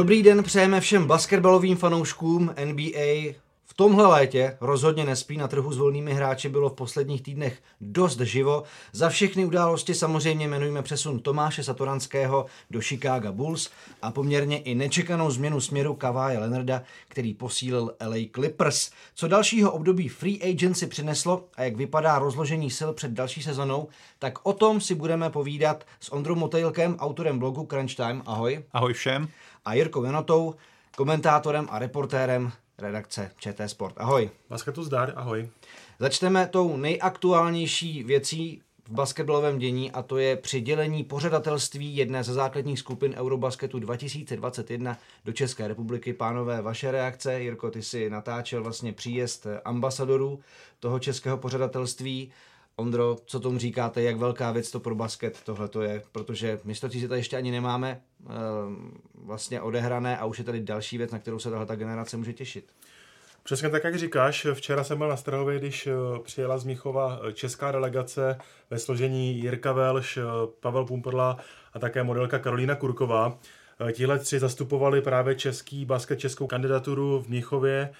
Dobrý den přejeme všem basketbalovým fanouškům NBA. V tomhle létě rozhodně nespí, na trhu s volnými hráči bylo v posledních týdnech dost živo. Za všechny události samozřejmě jmenujeme přesun Tomáše Satoranského do Chicago Bulls a poměrně i nečekanou změnu směru Kaváje Leonarda, který posílil LA Clippers. Co dalšího období free agency přineslo a jak vypadá rozložení sil před další sezonou, tak o tom si budeme povídat s Ondrou Motejlkem, autorem blogu Crunch Time. Ahoj. Ahoj všem. A Jirkou Janotou, komentátorem a reportérem redakce ČT Sport. Ahoj. Basketu zdar, ahoj. Začneme tou nejaktuálnější věcí v basketbalovém dění a to je přidělení pořadatelství jedné ze základních skupin Eurobasketu 2021 do České republiky. Pánové, vaše reakce, Jirko, ty si natáčel vlastně příjezd ambasadorů toho českého pořadatelství. Ondro, co tomu říkáte, jak velká věc to pro basket tohle to je, protože mistrovství tady ještě ani nemáme e, vlastně odehrané a už je tady další věc, na kterou se tahle ta generace může těšit. Přesně tak, jak říkáš, včera jsem byl na Strahově, když eh, přijela z Michova eh, česká delegace ve složení Jirka Velš, Pavel Pumperla a také modelka Karolína Kurková. Tihle tři zastupovali právě český basket, českou kandidaturu v Mnichově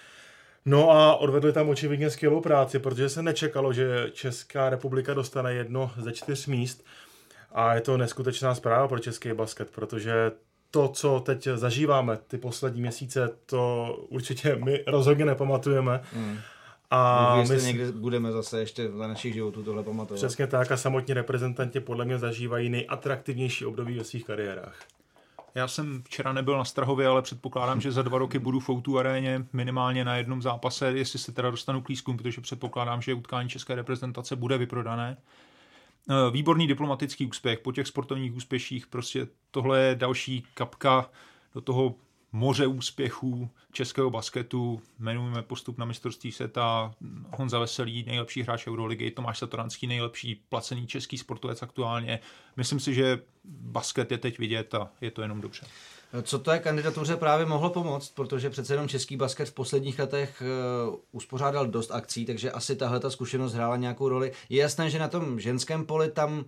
No a odvedli tam očividně skvělou práci, protože se nečekalo, že Česká republika dostane jedno ze čtyř míst. A je to neskutečná zpráva pro český basket, protože to, co teď zažíváme ty poslední měsíce, to určitě my rozhodně nepamatujeme. Mm. A Můžu, my někdy budeme zase ještě za našich životů tohle pamatovat. Přesně tak a samotní reprezentanti podle mě zažívají nejatraktivnější období ve svých kariérách. Já jsem včera nebyl na Strahově, ale předpokládám, že za dva roky budu v Outu aréně minimálně na jednom zápase, jestli se teda dostanu k lískům, protože předpokládám, že utkání české reprezentace bude vyprodané. Eh, výborný diplomatický úspěch po těch sportovních úspěších, prostě tohle je další kapka do toho moře úspěchů českého basketu, jmenujeme postup na mistrovství světa, Honza Veselý, nejlepší hráč Euroligy, Tomáš Satoranský, nejlepší placený český sportovec aktuálně. Myslím si, že basket je teď vidět a je to jenom dobře. Co to je kandidatuře právě mohlo pomoct, protože přece jenom český basket v posledních letech uh, uspořádal dost akcí, takže asi tahle ta zkušenost hrála nějakou roli. Je jasné, že na tom ženském poli tam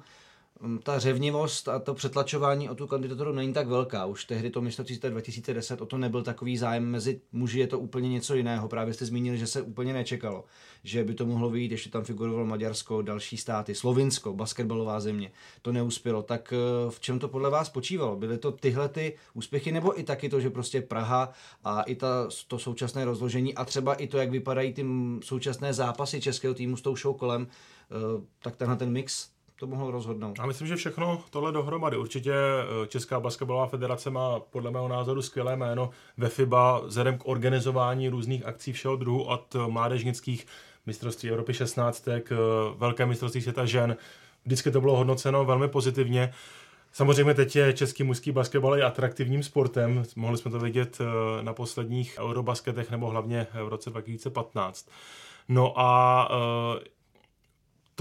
ta řevnivost a to přetlačování o tu kandidaturu není tak velká. Už tehdy to mistrovství 2010 o to nebyl takový zájem mezi muži, je to úplně něco jiného. Právě jste zmínili, že se úplně nečekalo, že by to mohlo vyjít, ještě tam figurovalo Maďarsko, další státy, Slovinsko, basketbalová země. To neuspělo. Tak eh, v čem to podle vás počívalo? Byly to tyhle ty úspěchy nebo i taky to, že prostě Praha a i ta, to současné rozložení a třeba i to, jak vypadají ty současné zápasy českého týmu s tou show kolem, eh, tak tenhle ten mix to mohlo rozhodnout. A myslím, že všechno tohle dohromady. Určitě eh, Česká basketbalová federace má podle mého názoru skvělé jméno ve FIBA vzhledem k organizování různých akcí všeho druhu od mládežnických mistrovství Evropy 16 k eh, velké mistrovství světa žen. Vždycky to bylo hodnoceno velmi pozitivně. Samozřejmě teď je český mužský basketbal i atraktivním sportem. Mohli jsme to vidět eh, na posledních eurobasketech nebo hlavně v roce 2015. No a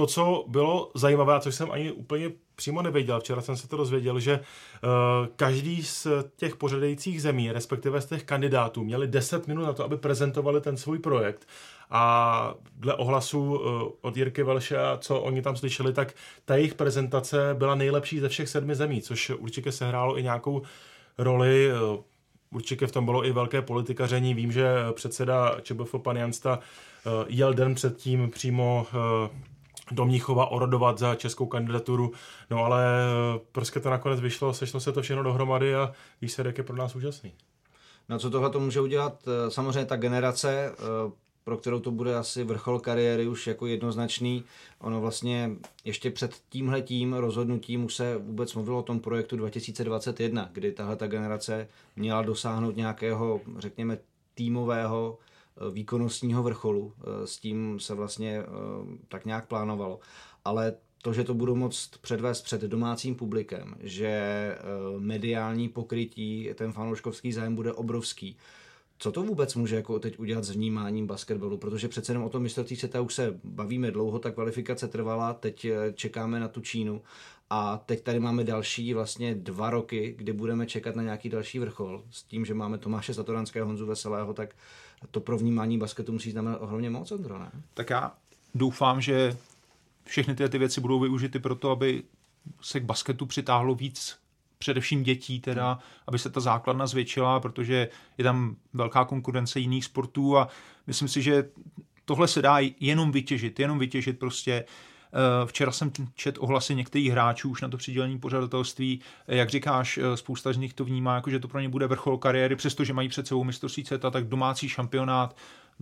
to, co bylo zajímavé, a což jsem ani úplně přímo nevěděl, včera jsem se to dozvěděl, že uh, každý z těch pořadajících zemí, respektive z těch kandidátů, měli 10 minut na to, aby prezentovali ten svůj projekt. A dle ohlasu uh, od Jirky Velše, co oni tam slyšeli, tak ta jejich prezentace byla nejlepší ze všech sedmi zemí, což určitě sehrálo i nějakou roli. Uh, určitě v tom bylo i velké politikaření. Vím, že předseda ČBF pan Jansta jel den předtím přímo do Mníchova orodovat za českou kandidaturu, no ale eh, prostě to nakonec vyšlo, sešlo se to všechno dohromady a výsledek je pro nás úžasný. No co tohle to může udělat? Eh, samozřejmě ta generace, eh, pro kterou to bude asi vrchol kariéry už jako jednoznačný. Ono vlastně ještě před tímhletím rozhodnutím už se vůbec mluvilo o tom projektu 2021, kdy tahle ta generace měla dosáhnout nějakého, řekněme, týmového výkonnostního vrcholu. Eh, s tím se vlastně eh, tak nějak plánovalo. Ale to, že to budou moct předvést před domácím publikem, že mediální pokrytí, ten fanouškovský zájem bude obrovský, co to vůbec může jako teď udělat s vnímáním basketbalu? Protože přece jenom o tom mistrovství světa už se bavíme dlouho, ta kvalifikace trvala, teď čekáme na tu Čínu a teď tady máme další vlastně dva roky, kdy budeme čekat na nějaký další vrchol. S tím, že máme Tomáše Zatoranského, Honzu Veselého, tak to pro vnímání basketu musí znamenat ohromně moc, Ondro, ne? Tak já doufám, že všechny ty, ty věci budou využity pro to, aby se k basketu přitáhlo víc především dětí teda, aby se ta základna zvětšila, protože je tam velká konkurence jiných sportů a myslím si, že tohle se dá jenom vytěžit, jenom vytěžit prostě Eh, včera jsem čet ohlasy některých hráčů už na to přidělení pořadatelství. Eh, jak říkáš, eh, spousta z nich to vnímá, jako že to pro ně bude vrchol kariéry, přestože mají před sebou mistrovství světa, tak domácí šampionát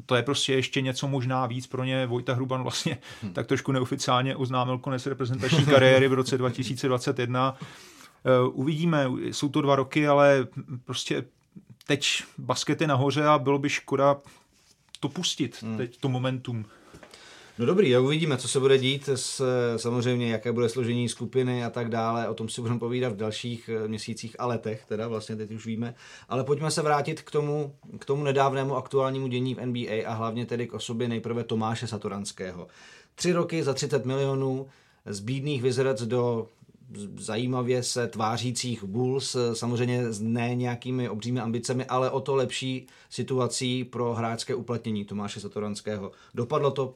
to je prostě ještě něco možná víc pro ně. Vojta Hruban vlastně hmm. tak trošku neoficiálně oznámil konec reprezentační kariéry v roce 2021. Uvidíme, jsou to dva roky, ale prostě teď basket je nahoře a bylo by škoda to pustit, hmm. teď to momentum. No dobrý, a uvidíme, co se bude dít, s, samozřejmě jaké bude složení skupiny a tak dále, o tom si budeme povídat v dalších eh, měsících a letech, teda vlastně teď už víme, ale pojďme se vrátit k tomu, k tomu nedávnému aktuálnímu dění v NBA a hlavně tedy k osobě nejprve Tomáše Satoranského. Tři roky za 30 milionů, z bídných Wizards do zajímavě se tvářících Bulls, samozřejmě s ne nějakými obřími ambicemi, ale o to lepší situací pro hráčské uplatnění Tomáše Satoranského. Dopadlo to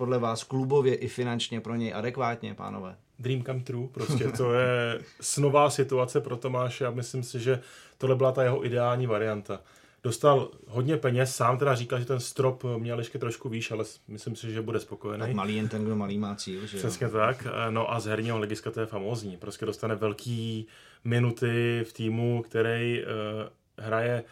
podle vás klubově i finančně pro něj adekvátně, pánové? Dream come true, prostě to je snová situace pro Tomáše a myslím si, že tohle byla ta jeho ideální varianta. Dostal hodně peněz, sám teda říkal, že ten strop měl ještě trošku výš, ale myslím si, že bude spokojený. Tak malý jen ten, kdo malý má cíl. Že Přesně jo? tak. No a z herního hlediska to je famózní. Prostě dostane velký minuty v týmu, který uh, hraje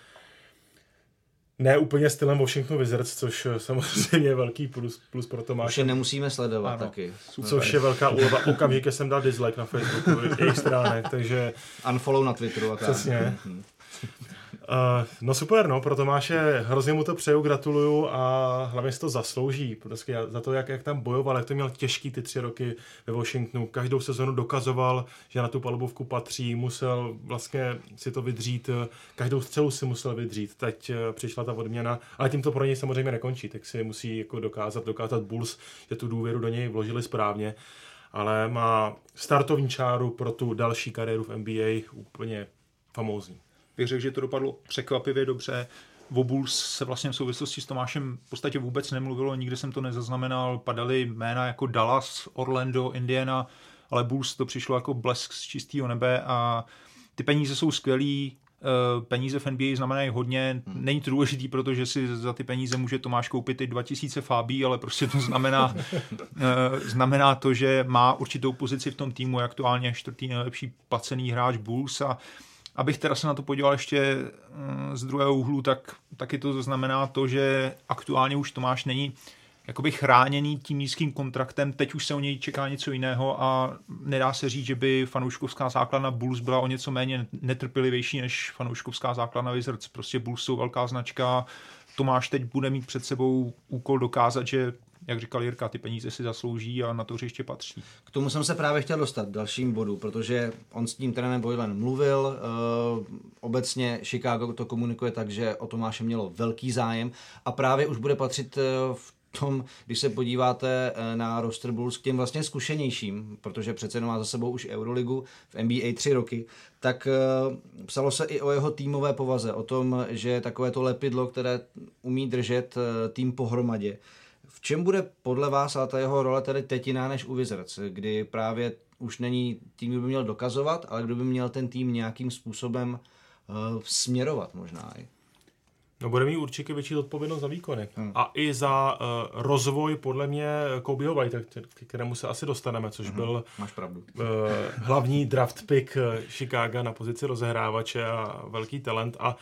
ne úplně stylem Washington Wizards, což eh, samozřejmě je velký plus, plus pro Tomáše. Už je nemusíme sledovat ano. taky. Super. Což je velká úlova. Okamžitě jsem dal dislike na Facebooku jejich stránek, takže... Unfollow na Twitteru. A Přesně. Uh, no super, no, pro Tomáše hrozně mu to přeju, gratuluju a hlavně si to zaslouží, prostě za to, jak, jak tam bojoval, jak to měl těžký ty tři roky ve Washingtonu, každou sezonu dokazoval, že na tu palubovku patří, musel vlastně si to vydřít, každou střelu si musel vydřít, teď eh, přišla ta odměna, ale tím to pro něj samozřejmě nekončí, tak si musí jako dokázat, dokázat Bulls, že tu důvěru do něj vložili správně, ale má startovní čáru pro tu další kariéru v NBA úplně famózní bych řekl, že to dopadlo překvapivě dobře. O Bulls se vlastně v souvislosti s Tomášem v podstatě vůbec nemluvilo, nikde jsem to nezaznamenal, padaly jména jako Dallas, Orlando, Indiana, ale Bulls to přišlo jako blesk z čistého nebe a ty peníze jsou skvělý, eh, peníze v NBA znamenají hodně. Není to důležitý, protože si za ty peníze může Tomáš koupit i 2000 fábí, ale prostě to znamená, eh, znamená to, že má určitou pozici v tom týmu, je aktuálně čtvrtý nejlepší placený hráč Bulls a Abych teda se na to podíval ještě mm, z druhého úhlu, tak taky to znamená to, že aktuálně už Tomáš není jakoby chráněný tím nízkým kontraktem, teď už se o něj čeká něco jiného a nedá se říct, že by fanouškovská základna Bulls byla o něco méně netrpělivější než fanouškovská základna Wizards. Prostě Bulls jsou velká značka, Tomáš teď bude mít před sebou úkol dokázat, že jak říkal Jirka, ty peníze si zaslouží a na to hřiště patří. K tomu jsem se právě chtěl dostat dalším bodu, protože on s tím trenérem Boylan mluvil, uh, obecně Chicago to komunikuje tak, že o Tomáše mělo velký zájem a právě už bude patřit uh, v tom, když se podíváte eh, na roster Bulls k těm vlastně zkušenějším, protože přece má za sebou už Euroligu v NBA tři roky, tak psalo se i o jeho týmové povaze, o tom, že takové to lepidlo, které umí držet tým pohromadě. V čem bude podle vás ale ta jeho role tedy teď jiná než u Wizards, kdy právě už není tým, kdo by měl dokazovat, ale kdo by měl ten tým nějakým způsobem uh, směrovat možná i? No bude mít určitě větší odpovědnost za výkony. Hmm. A i za uh, rozvoj podle mě Kobeho White, kterému se asi dostaneme, což hmm. byl Máš pravdu. Uh, hlavní draft pick Chicago na pozici rozehrávače a velký talent. A Uh,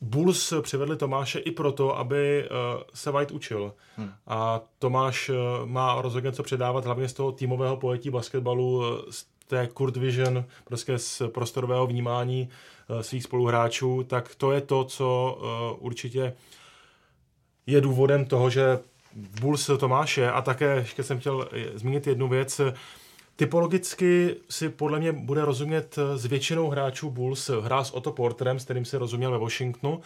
Bulls přivedli Tomáše i proto, aby uh, se White učil. Hmm. A Tomáš uh, má rozhodně co předávat hlavně z toho týmového pojetí basketbalu, z té Kurt Vision, prostě z prostorového vnímání svých spoluhráčů, tak to je to, co určitě je důvodem toho, že Bulls Tomáše a také ještě jsem chtěl zmínit jednu věc, Typologicky si podle mě bude rozumět s většinou hráčů Bulls. Hrál s Otto Porterem, s kterým se rozuměl ve Washingtonu.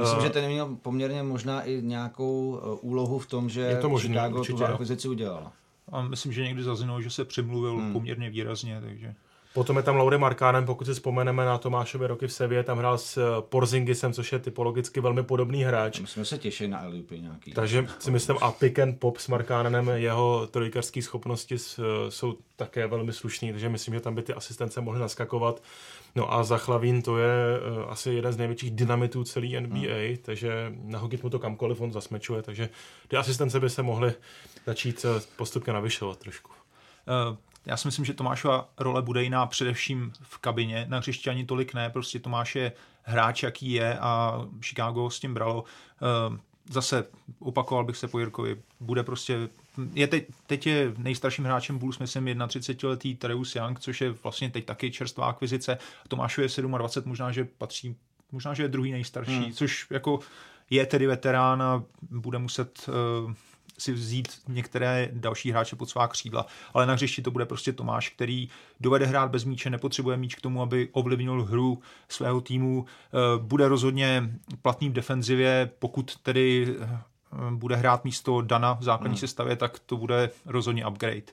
Myslím, uh, že ten měl poměrně možná i nějakou eh, úlohu v tom, že je to možný, Chicago určitě. tu akvizici udělal. A myslím, že někdy zaznělo, že se přimluvil hmm. poměrně výrazně, takže... Potom je tam Laury Markánem, pokud si vzpomeneme na Tomášové roky v Sevě, tam hrál s eh, Porzingisem, což je typologicky velmi podobný hráč. My jsme se těšili na LUP nějaký. Takže si myslím, a pick and pop s Markánem, jeho trojkarské schopnosti jsou také velmi slušný, takže myslím, že tam by ty asistence mohly naskakovat. No a Zachlavín to je uh, asi jeden z největších dynamitů celý NBA, hmm. takže nahodit mu to kamkoliv on zasmečuje, takže ty asistence by se mohly začít postupně navyšovat trošku. Já si myslím, že Tomášova role bude jiná především v kabině, na hřišti ani tolik ne, prostě Tomáš je hráč, jaký je a Chicago s tím bralo. Uh, zase opakoval bych se po Jirkovi, bude prostě, je teď, teď je nejstarším hráčem Bulls, myslím, 31-letý Tereus Young, což je vlastně teď taky čerstvá akvizice. Tomášu je 27, možná, že patří, možná, že je druhý nejstarší, hmm. což jako je tedy veterán a bude muset uh, si vzít některé další hráče pod svá křídla, ale na hřišti to bude prostě Tomáš, který dovede hrát bez míče, nepotřebuje míč k tomu, aby ovlivnil hru svého týmu, eh, bude rozhodně platný v defenzivě, pokud tedy eh, bude hrát místo Dana v základní hmm. sestavě, tak to bude rozhodně upgrade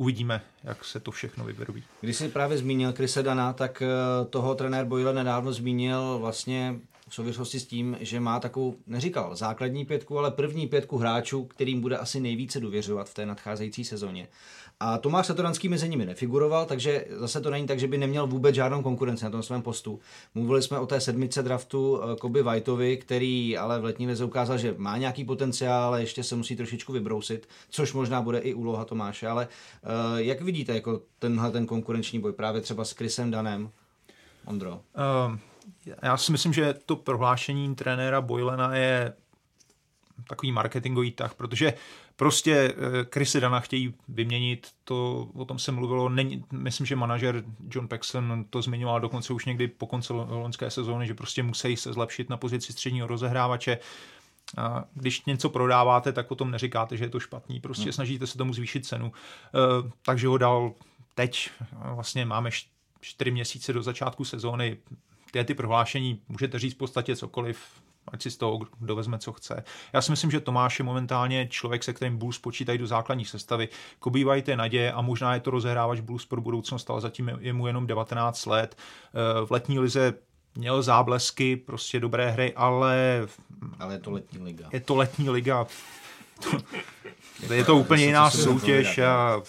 uvidíme, jak se to všechno vyvrbí. Když jsi právě zmínil Krise Dana, tak eh, toho trenér Boyle nedávno zmínil vlastně v souvislosti s tím, že má takovou, neříkal základní pětku, ale první pětku hráčů, kterým bude asi nejvíce důvěřovat v té nadcházející sezóně. A Tomáš Satoranský mezi nimi nefiguroval, takže zase to není tak, že by neměl vůbec žádnou konkurenci na tom svém postu. Mluvili jsme o té sedmice draftu eh, Koby Whiteovi, který ale v letní lize ukázal, že má nějaký potenciál, ale ještě se musí trošičku vybrousit, což možná bude i úloha Tomáše. Ale uh, jak vidíte jako tenhle ten konkurenční boj právě třeba s Chrisem Danem? Ondro. Uh, já si myslím, že to prohlášení trenéra Boylena je takový marketingový tah, protože prostě Chrisy eh, Dana chtějí vyměnit, to o tom se mluvilo, není, myslím, že manažer John Paxson to zmiňoval dokonce už někdy po konci loňské sezóny, že prostě musí se zlepšit na pozici středního rozehrávače. A když něco prodáváte, tak o tom neříkáte, že je to špatný, prostě hmm. snažíte se tomu zvýšit cenu. E, takže ho dal teď, vlastně máme čtyři měsíce do začátku sezóny, ty, ty prohlášení můžete říct v podstatě cokoliv, ať si z toho kdo vezme, co chce. Já si myslím, že Tomáš je momentálně člověk, se kterým Bulls počítají do základní sestavy. Kobývají ty naděje a možná je to rozehrávač Bulls pro budoucnost, ale zatím je mu jenom 19 let. Eh, v letní lize měl záblesky, prostě dobré hry, ale... Ale je to letní liga. Je to letní liga. je to úplně jiná soutěž a,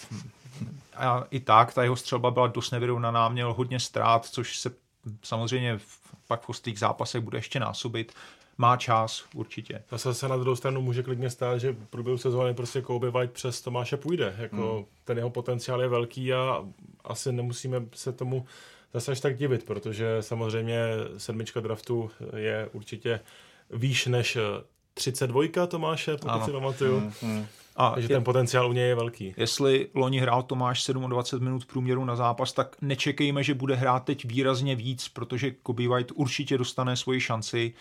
a i tak ta jeho střelba byla dost nevyrovnaná, měl hodně ztrát, což se samozřejmě pak v ostrých zápasech bude ještě násobit. Má čas, určitě. Zase se na druhou stranu může klidně stát, že v průběhu sezóny prostě Kobe White přes Tomáše půjde. Jako hmm. Ten jeho potenciál je velký a asi nemusíme se tomu zase až tak divit, protože samozřejmě sedmička draftu je určitě výš než 32 Tomáše, pokud ano. si pamatuju. Hmm, hmm. A Takže je, ten potenciál u něj je velký. Jestli loni hrál Tomáš 27 minut průměru na zápas, tak nečekejme, že bude hrát teď výrazně víc, protože Kobe White určitě dostane svoji šanci.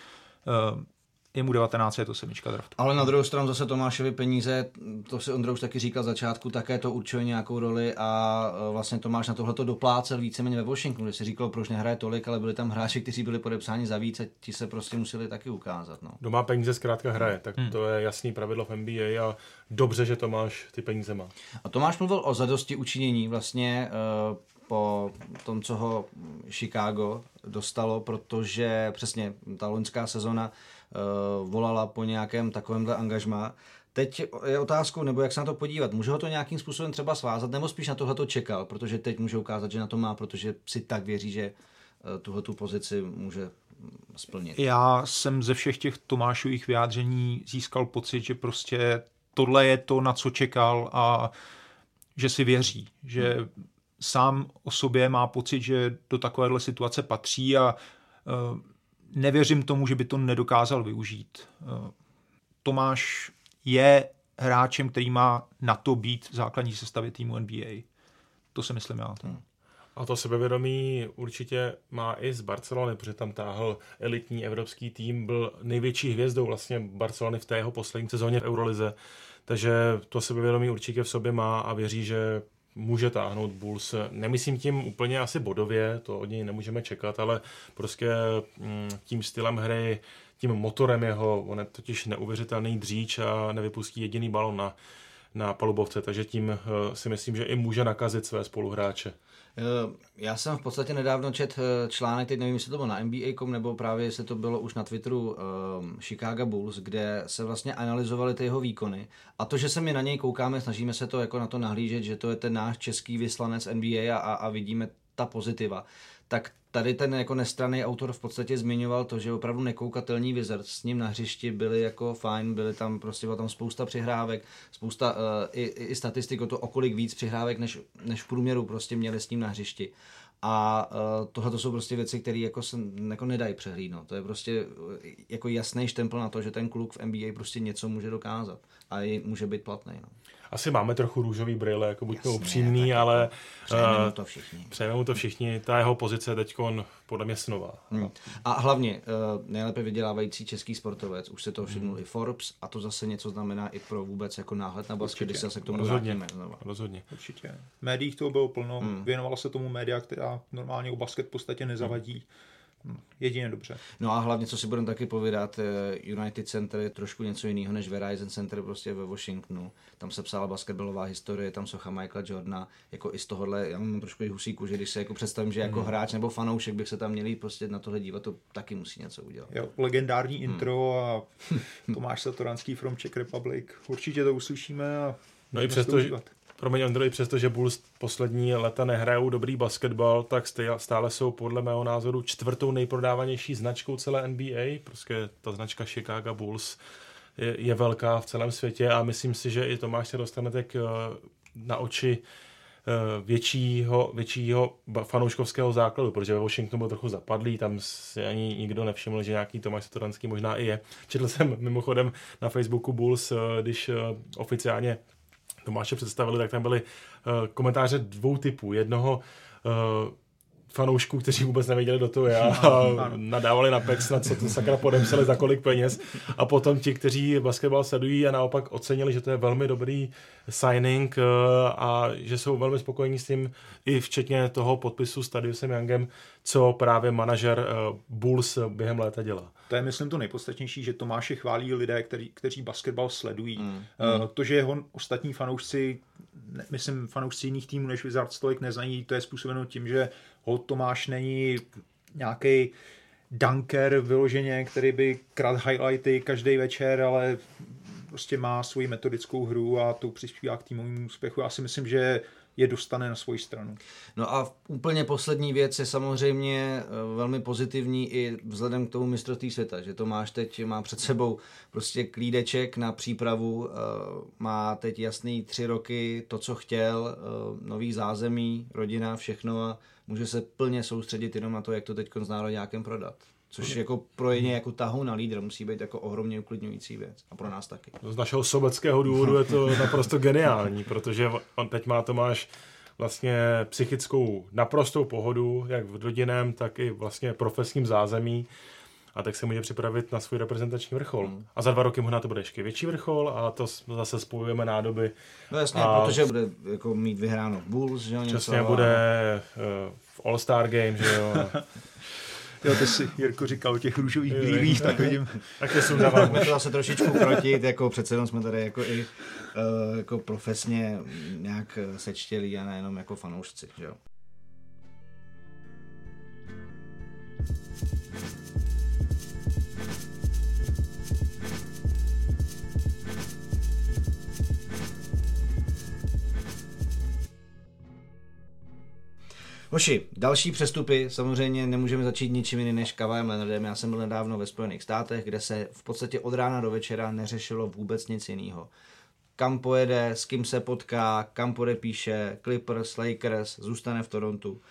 Je mu 19, je to semička draftu. Ale na druhou stranu zase Tomášovi peníze, to si Ondra už taky říkal začátku, také to určuje nějakou roli a e, vlastně Tomáš na tohle to doplácel víceméně ve Washingtonu, kde si říkal, proč nehraje tolik, ale byli tam hráči, kteří byli podepsáni za víc a ti se prostě museli taky ukázat. No. Doma peníze zkrátka hraje, tak hmm. to je jasný pravidlo v NBA a dobře, že Tomáš ty peníze má. A Tomáš mluvil o zadosti učinění vlastně uh, po tom, co ho Chicago dostalo, protože přesně ta loňská sezona volala po nějakém takovémhle angažmá. Teď je otázkou, nebo jak se na to podívat. Může ho to nějakým způsobem třeba svázat, nebo spíš na tohle to čekal, protože teď může ukázat, že na to má, protože si tak věří, že uh, tuhle tu pozici může splnit. Já jsem ze všech těch Tomášových vyjádření získal pocit, že prostě tohle je to, na co čekal a že si věří, že hmm. sám o sobě má pocit, že do takovéhle situace patří a uh, nevěřím tomu, že by to nedokázal využít. Eh, Tomáš je hráčem, který má na to být v základní sestavě týmu NBA. To si myslím já. Hmm. A to sebevědomí určitě má i z Barcelony, protože tam táhl elitní evropský tým, byl největší hvězdou vlastně Barcelony v té jeho poslední sezóně v Eurolize. Takže to sebevědomí určitě v sobě má a věří, že může táhnout Bulls. Nemyslím tím úplně asi bodově, to od něj nemůžeme čekat, ale prostě mm, tím stylem hry, tím motorem jeho, on je totiž neuvěřitelný dříč a nevypustí jediný balon na, na palubovce, takže tím si myslím, že i může nakazit své spoluhráče. Já jsem v podstatě nedávno čet článek, teď nevím, jestli to bylo na NBA.com nebo právě jestli to bylo už na Twitteru um, Chicago Bulls, kde se vlastně analyzovali ty jeho výkony. A to, že se my na něj koukáme, snažíme se to jako na to nahlížet, že to je ten náš český vyslanec NBA a, a vidíme ta pozitiva, tak tady ten jako nestranný autor v podstatě zmiňoval to, že opravdu nekoukatelní Wizards s ním na hřišti byli jako fajn, byly tam prostě byla tam spousta přihrávek, spousta uh, i, i statistik o to, okolik víc přihrávek než, než v průměru prostě měli s ním na hřišti. A uh, tohle to jsou prostě věci, které jako se jako nedají přehlídnout. To je prostě jako jasný štempel na to, že ten kluk v NBA prostě něco může dokázat a i může být platný. No asi máme trochu růžový brýle, jako buďme upřímný, ale přejeme mu to všichni. Přejeme mu to všichni, ta jeho pozice teď podle mě snová. Hmm. A hlavně uh, nejlépe vydělávající český sportovec, už se to všimnul hmm. i Forbes a to zase něco znamená i pro vůbec jako náhled na basket, když se k tomu Rozhodně. Znova. Rozhodně. Určitě. V médiích toho bylo plno, hmm. věnovalo se tomu média, která normálně o basket v podstatě nezavadí. Hmm Jedině dobře. No a hlavně, co si budeme taky povídat, eh, United Center je trošku něco jiného než Verizon Center prostě ve Washingtonu. Tam se psala basketbalová historie, tam socha Michaela Jordana, jako i z tohohle, já mám trošku i husíku, že když se jako představím, že jako hmm. hráč nebo fanoušek bych se tam měli prostě na tohle dívat, to taky musí něco udělat. Jo, legendární hmm. intro a Tomáš Satoranský from Czech Republic. Určitě to uslyšíme a No i přesto, Promiň Andrej, přestože Bulls poslední leta nehrajou dobrý basketbal, tak stále jsou podle mého názoru čtvrtou nejprodávanější značkou celé NBA. Prostě ta značka Chicago Bulls je, je velká v celém světě a myslím si, že i Tomáš se dostanete k, na oči eh, většího, většího fanouškovského základu, protože ve Washingtonu byl trochu zapadlý, tam si ani nikdo nevšiml, že nějaký Tomáš Satoranský možná i je. Četl jsem mimochodem na Facebooku Bulls, eh, když eh, oficiálně Tomáše představili, tak tam byly uh, komentáře dvou typů. Jednoho uh, fanoušků, kteří vůbec nevěděli, do toho já a nadávali na Pex, na co to sakra podepsali, za kolik peněz. A potom ti, kteří basketbal sledují a naopak ocenili, že to je velmi dobrý signing eh, a že jsou velmi spokojení s tím, i včetně toho podpisu s Tadiusem Youngem, co právě manažer Bulls během léta dělá. To je, myslím, to nejpodstatnější, že Tomáše chválí lidé, který, kteří basketbal sledují. Mm. Uh, to, že jeho ostatní fanoušci, myslím, fanoušci jiných týmů než Wizards tolik neznají, to je způsobeno tím, že ho Tomáš není nějaký dunker vyloženě, který by krát highlighty každý večer, ale prostě má svoji metodickou hru a to přispívá k týmovému úspěchu. Já si myslím, že je dostane na svoji stranu. No a úplně poslední věc je samozřejmě eh, velmi pozitivní i vzhledem k tomu mistrovství světa, že to máš teď, má před sebou prostě klídeček na přípravu, eh, má teď jasný tři roky to, co chtěl, eh, nový zázemí, rodina, všechno a může se plně soustředit jenom na to, jak to teď z národňákem prodat. Což jako pro ně jako tahu na lídr musí být jako ohromně uklidňující věc. A pro nás taky. Z našeho sobeckého důvodu je to naprosto geniální, protože on teď má Tomáš vlastně psychickou naprostou pohodu, jak v rodinném, tak i vlastně profesním zázemí a tak se může připravit na svůj reprezentační vrchol. Hmm. A za dva roky možná to bude ještě větší vrchol a to zase spojujeme nádoby. No jasně, a protože bude jako mít vyhráno Bulls, že jo? Přesně, a... bude uh, v All-Star Game, že jo? Jo, ty si, Jirko, říkal o těch růžových brýlích, tak vidím. Tak je sundávám. Můžeme to zase trošičku krotit, jako přece jenom jsme tady jako i uh, jako profesně nějak sečtělí a nejenom jako fanoušci, že jo. Hoši, další přestupy, samozřejmě nemůžeme začít ničím jiným než Kavajem Leonardem. Já jsem byl nedávno ve Spojených státech, kde se v podstatě od rána do večera neřešilo vůbec nic jiného. Kam pojede, s kým se potká, kam podepíše, Clippers, Lakers, zůstane v Torontu.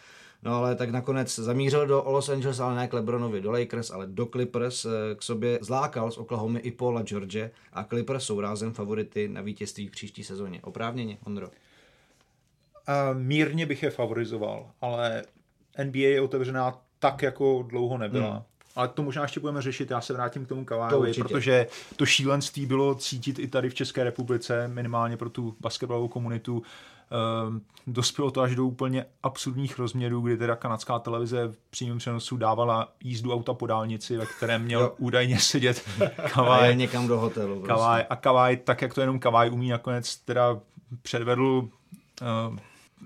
No ale tak nakonec zamířil do Los Angeles, ale ne k Lebronovi, do Lakers, ale do Clippers. Eh, k sobě zlákal z Oklahoma i Paula George a Clippers jsou rázem favority na vítězství v příští sezóně. Oprávněně, Ondro? Mírně bych je favorizoval, ale NBA je otevřená tak, jako dlouho nebyla. Hmm. ale to možná ještě budeme řešit, já se vrátím k tomu Kavájovi, protože to šílenství bylo cítit i tady v České republice, minimálně pro tu basketbalovou komunitu. Ehm, dospělo to až do úplně absurdních rozměrů, kdy teda kanadská televize v přímém přenosu dávala jízdu auta po dálnici, ve kterém měl jo. údajně sedět Kavaj. A někam do hotelu. Prostě. Kavaj. A Kavaj, tak jak to jenom Kavaj umí, nakonec teda předvedl uh,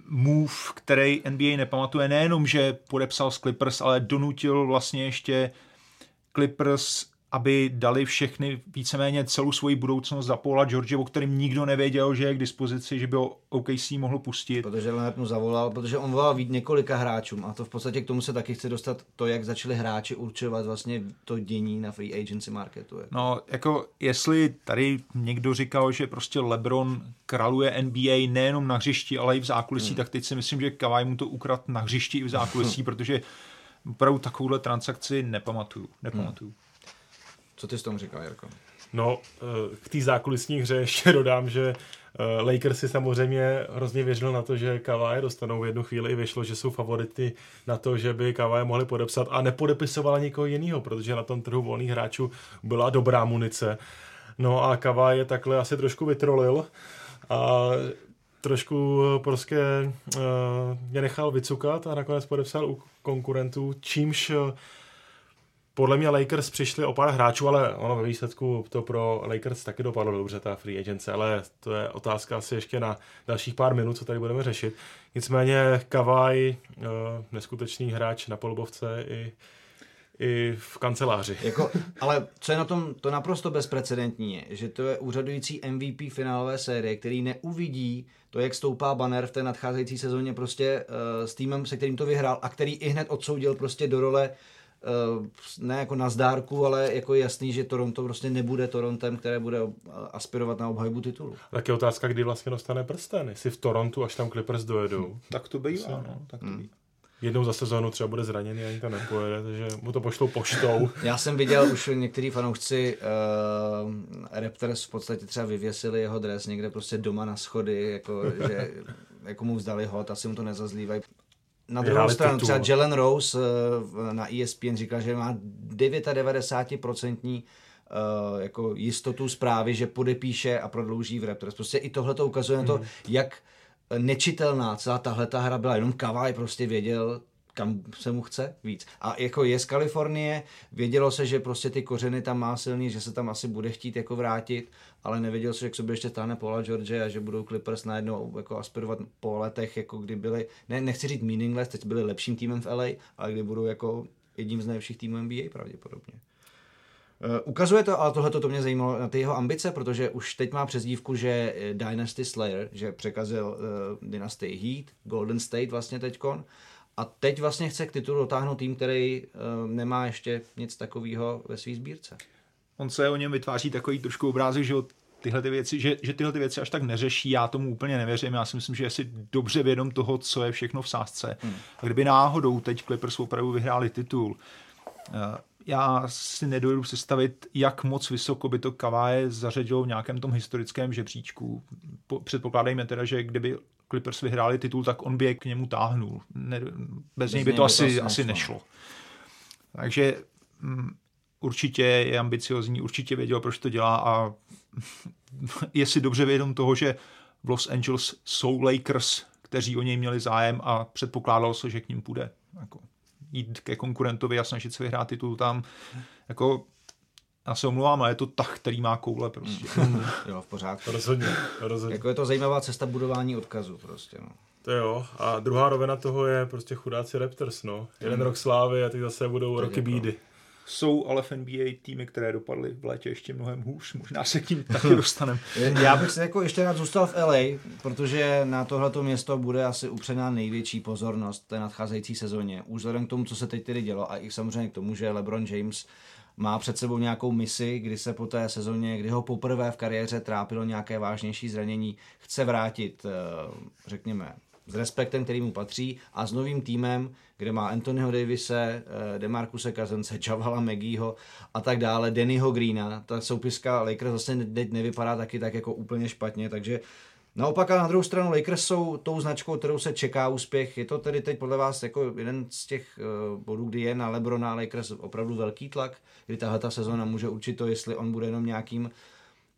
move, který NBA nepamatuje, nejenom, že podepsal s Clippers, ale donutil vlastně ještě Clippers aby dali všechny víceméně celou svoji budoucnost za Paula George, o kterým nikdo nevěděl, že je k dispozici, že by ho OKC mohl pustit. Protože Leonard mu zavolal, protože on volal víc několika hráčům a to v podstatě k tomu se taky chce dostat to, jak začali hráči určovat vlastně to dění na free agency marketu. Jako. No, jako jestli tady někdo říkal, že prostě LeBron kraluje NBA nejenom na hřišti, ale i v zákulisí, hmm. tak teď si myslím, že Kawhi mu to ukrad na hřišti i v zákulisí, protože opravdu takovouhle transakci nepamatuju. nepamatuju. Hmm. Co ty s tomu říkal, Jarko? No, eh, k té zákulisní hře ještě dodám, že eh, Lakers si samozřejmě hrozně věřil na to, že Kawhi dostanou v jednu chvíli i vyšlo, že jsou favority na to, že by Kawhi mohli podepsat a nepodepisovala nikoho jiného, protože na tom trhu volných hráčů byla dobrá munice. No a Kawhi je takhle asi trošku vytrolil a trošku prostě uh, mě nechal vycukat a nakonec podepsal u konkurentů, čímž podle mě Lakers přišli o pár hráčů, ale ono ve výsledku to pro Lakers taky dopadlo dobře, ta free agency, ale to je otázka asi ještě na dalších pár minut, co tady budeme řešit. Nicméně Kavaj, uh, neskutečný hráč na polubovce i i v kanceláři. Jako, ale co je na tom to naprosto bezprecedentní je, že to je úřadující MVP finálové série, který neuvidí to, jak stoupá banner v té nadcházející sezóně prostě uh, s týmem, se kterým to vyhrál a který i hned odsoudil prostě do role Eh, ne jako na zdárku, ale jako jasný, že Toronto prostě nebude Torontem, které bude aspirovat na obhajbu titulu. Tak je otázka, kdy vlastně dostane prsten. Jestli v Torontu, až tam Clippers dojedou. Hmm. Tak to bývá, no. Tak to hmm. bývá. Jednou za sezónu třeba bude zraněný a ani to nepojede, takže mu to pošlou poštou. Já jsem viděl už některý fanoušci uh, Raptors v podstatě třeba vyvěsili jeho dres někde prostě doma na schody, jako, že jako mu vzdali hod, asi mu to nezazlívají. Na druhou stranu, třeba Jalen Rose eh, na ESPN říkal, že má 99% uh, eh, jako jistotu zprávy, že podepíše a prodlouží v Raptors. Prostě i tohle to ukazuje mm. na to, mhm. jak nečitelná celá tahle ta hra byla. Jenom Kavaj prostě věděl, kam se mu chce víc. A jako je z Kalifornie, vědělo se, že prostě ty kořeny tam má silný, že se tam asi bude chtít jako vrátit, ale nevěděl se, že k sobě ještě stáhne Paula George a že budou Clippers najednou jako aspirovat po letech, jako kdy byli, ne, nechci říct meaningless, teď byli lepším týmem v LA, ale kdy budou jako jedním z nejlepších týmů NBA pravděpodobně. Uh, ukazuje to, ale tohle to mě zajímalo na ty jeho ambice, protože už teď má přezdívku, že Dynasty Slayer, že překazil uh, Dynasty Heat, Golden State vlastně teďkon, a teď vlastně chce k titulu dotáhnout tým, který uh, nemá ještě nic takového ve své sbírce. On se o něm vytváří takový trošku obrázek, že tyhle ty věci, že, že tyhle ty věci až tak neřeší, já tomu úplně nevěřím. Já si myslím, že je si dobře vědom toho, co je všechno v sázce. Hmm. A kdyby náhodou teď Clippers opravdu vyhráli titul, uh, já si nedovedu představit, jak moc vysoko by to Kavaje zařadilo v nějakém tom historickém žebříčku. Předpokládejme teda, že kdyby Clippers vyhráli titul, tak on by je k němu táhnul. Ne, bez, bez něj by to, asi, asi nešlo. Takže mm, určitě je ambiciozní, určitě věděl, proč to dělá a je si dobře vědom toho, že v Los Angeles jsou Lakers, kteří o něj měli zájem a předpokládalo se, že k ním půjde. Jako jít ke konkurentovi a snažit se vyhrát titul tam. Jako já se omlouvám, ale je to tak, který má koule prostě. Mm. jo, v pořádku. Rozhodně, rozhodně. Jako je to zajímavá cesta budování odkazu prostě, no. To jo. A druhá rovina toho je prostě chudáci Raptors, no. Jeden mm. rok slávy a teď zase budou tak roky jako. bídy. Jsou ale v NBA týmy, které dopadly v létě ještě mnohem hůř. Možná se k tím taky dostaneme. Já bych se jako ještě rád zůstal v LA, protože na tohleto město bude asi upřená největší pozornost té nadcházející sezóně. Už vzhledem k tomu, co se teď tedy dělo a i samozřejmě k tomu, že LeBron James má před sebou nějakou misi, kdy se po té sezóně, kdy ho poprvé v kariéře trápilo nějaké vážnější zranění, chce vrátit, eh, řekněme, s respektem, který mu patří a s novým týmem, kde má Anthonyho Davise, eh, Demarcuse Kazence, Javala Megího a tak dále, Dannyho Greena. Ta soupiska Lakers zase teď nevypadá taky tak jako úplně špatně, takže Naopak a na druhou stranu Lakers jsou tou značkou, kterou se čeká úspěch. Je to tedy teď podle vás jako jeden z těch uh, bodů, kdy je na Lebrona a Lakers opravdu velký tlak, kdy tahle ta sezona může určit to, jestli on bude jenom nějakým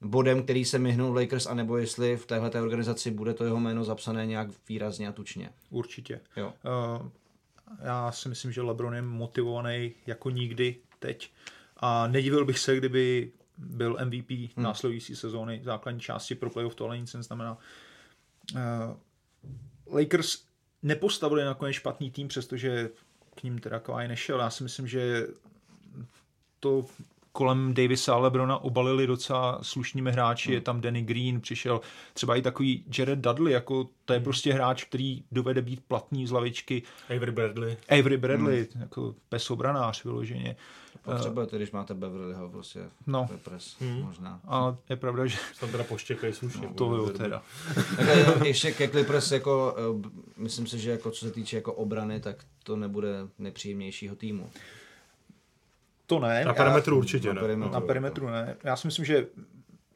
bodem, který se myhnul Lakers, anebo jestli v téhle organizaci bude to jeho jméno zapsané nějak výrazně a tučně. Určitě. Jo. Uh, já si myslím, že LeBron je motivovaný jako nikdy teď a nedivil bych se, kdyby byl MVP hmm. následující sezóny, základní části pro playoff, tohle nic neznamená. Uh, Lakers nepostavili nakonec špatný tým, přestože k ním teda Kawhi nešel. Já si myslím, že to kolem Davisa a Lebrona obalili docela slušnými hráči, hmm. je tam Danny Green, přišel třeba i takový Jared Dudley, jako to je hmm. prostě hráč, který dovede být platný z lavičky. Avery Bradley. Avery Bradley, hmm. jako pes obranář vyloženě. Potřebujete, když máte Beverlyho prostě no. pres, hmm. možná. A je pravda, že... Tam teda poštěkají slušně. No, to jo, teda. tak ještě ke Clippers, jako, eh, myslím si, že jako co se týče jako obrany, tak to nebude nepříjemnějšího týmu. To ne. Na perimetru určitě na ne. Perimetru, na perimetru ne. Já si myslím, že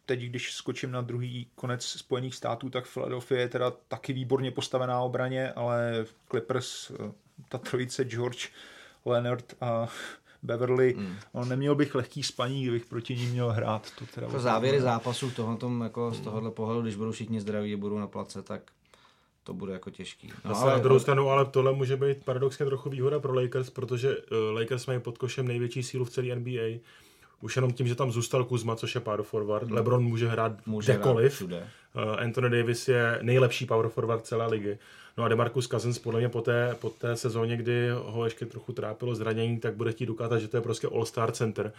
teď, když skočím na druhý konec Spojených států, tak Philadelphia je teda taky výborně postavená obraně, ale Clippers, eh, ta trojice George, Leonard a Beverly, mm. no, neměl bych lehký spaní, kdybych proti ním měl hrát. To teda to závěry zápasu tohoto, jako z tohohle pohledu, když budou všichni zdraví a budou na place, tak to bude jako těžký. No, ale, na druhou stranu, ale tohle může být paradoxně trochu výhoda pro Lakers, protože uh, Lakers mají pod košem největší sílu v celé NBA. Už jenom tím, že tam zůstal Kuzma, což je power forward. Hmm. LeBron může hrát může kdekoliv. Hrát Anthony Davis je nejlepší power forward celé ligy. No a DeMarcus Cousins podle mě po té, po té sezóně, kdy ho ještě trochu trápilo zranění, tak bude chtít dokázat, že to je prostě all-star center.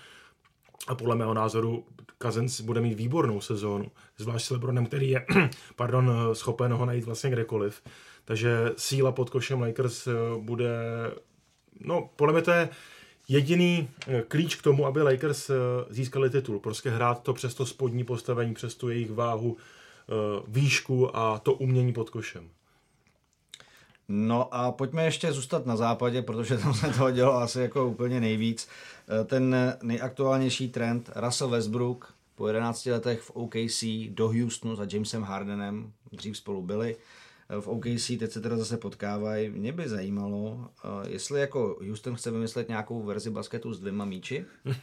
A podle mého názoru Cousins bude mít výbornou sezónu, zvlášť s Lebronem, který je pardon, schopen ho najít vlastně kdekoliv. Takže síla pod košem Lakers eh, bude, no podle mě to je jediný eh, klíč k tomu, aby Lakers eh, získali titul. Prostě hrát to přes to spodní postavení, přes tu jejich váhu, výšku a to umění pod košem. No a pojďme ještě zůstat na západě, protože tam se toho dělo asi jako úplně nejvíc. Eh, ten nejaktuálnější trend, Russell Westbrook po 11 letech v OKC do Houstonu za Jamesem Hardenem, dřív spolu byli, eh, v OKC teď se teda zase potkávají. Mě by zajímalo, eh, jestli jako Houston chce vymyslet nějakou verzi basketu s dvěma míči,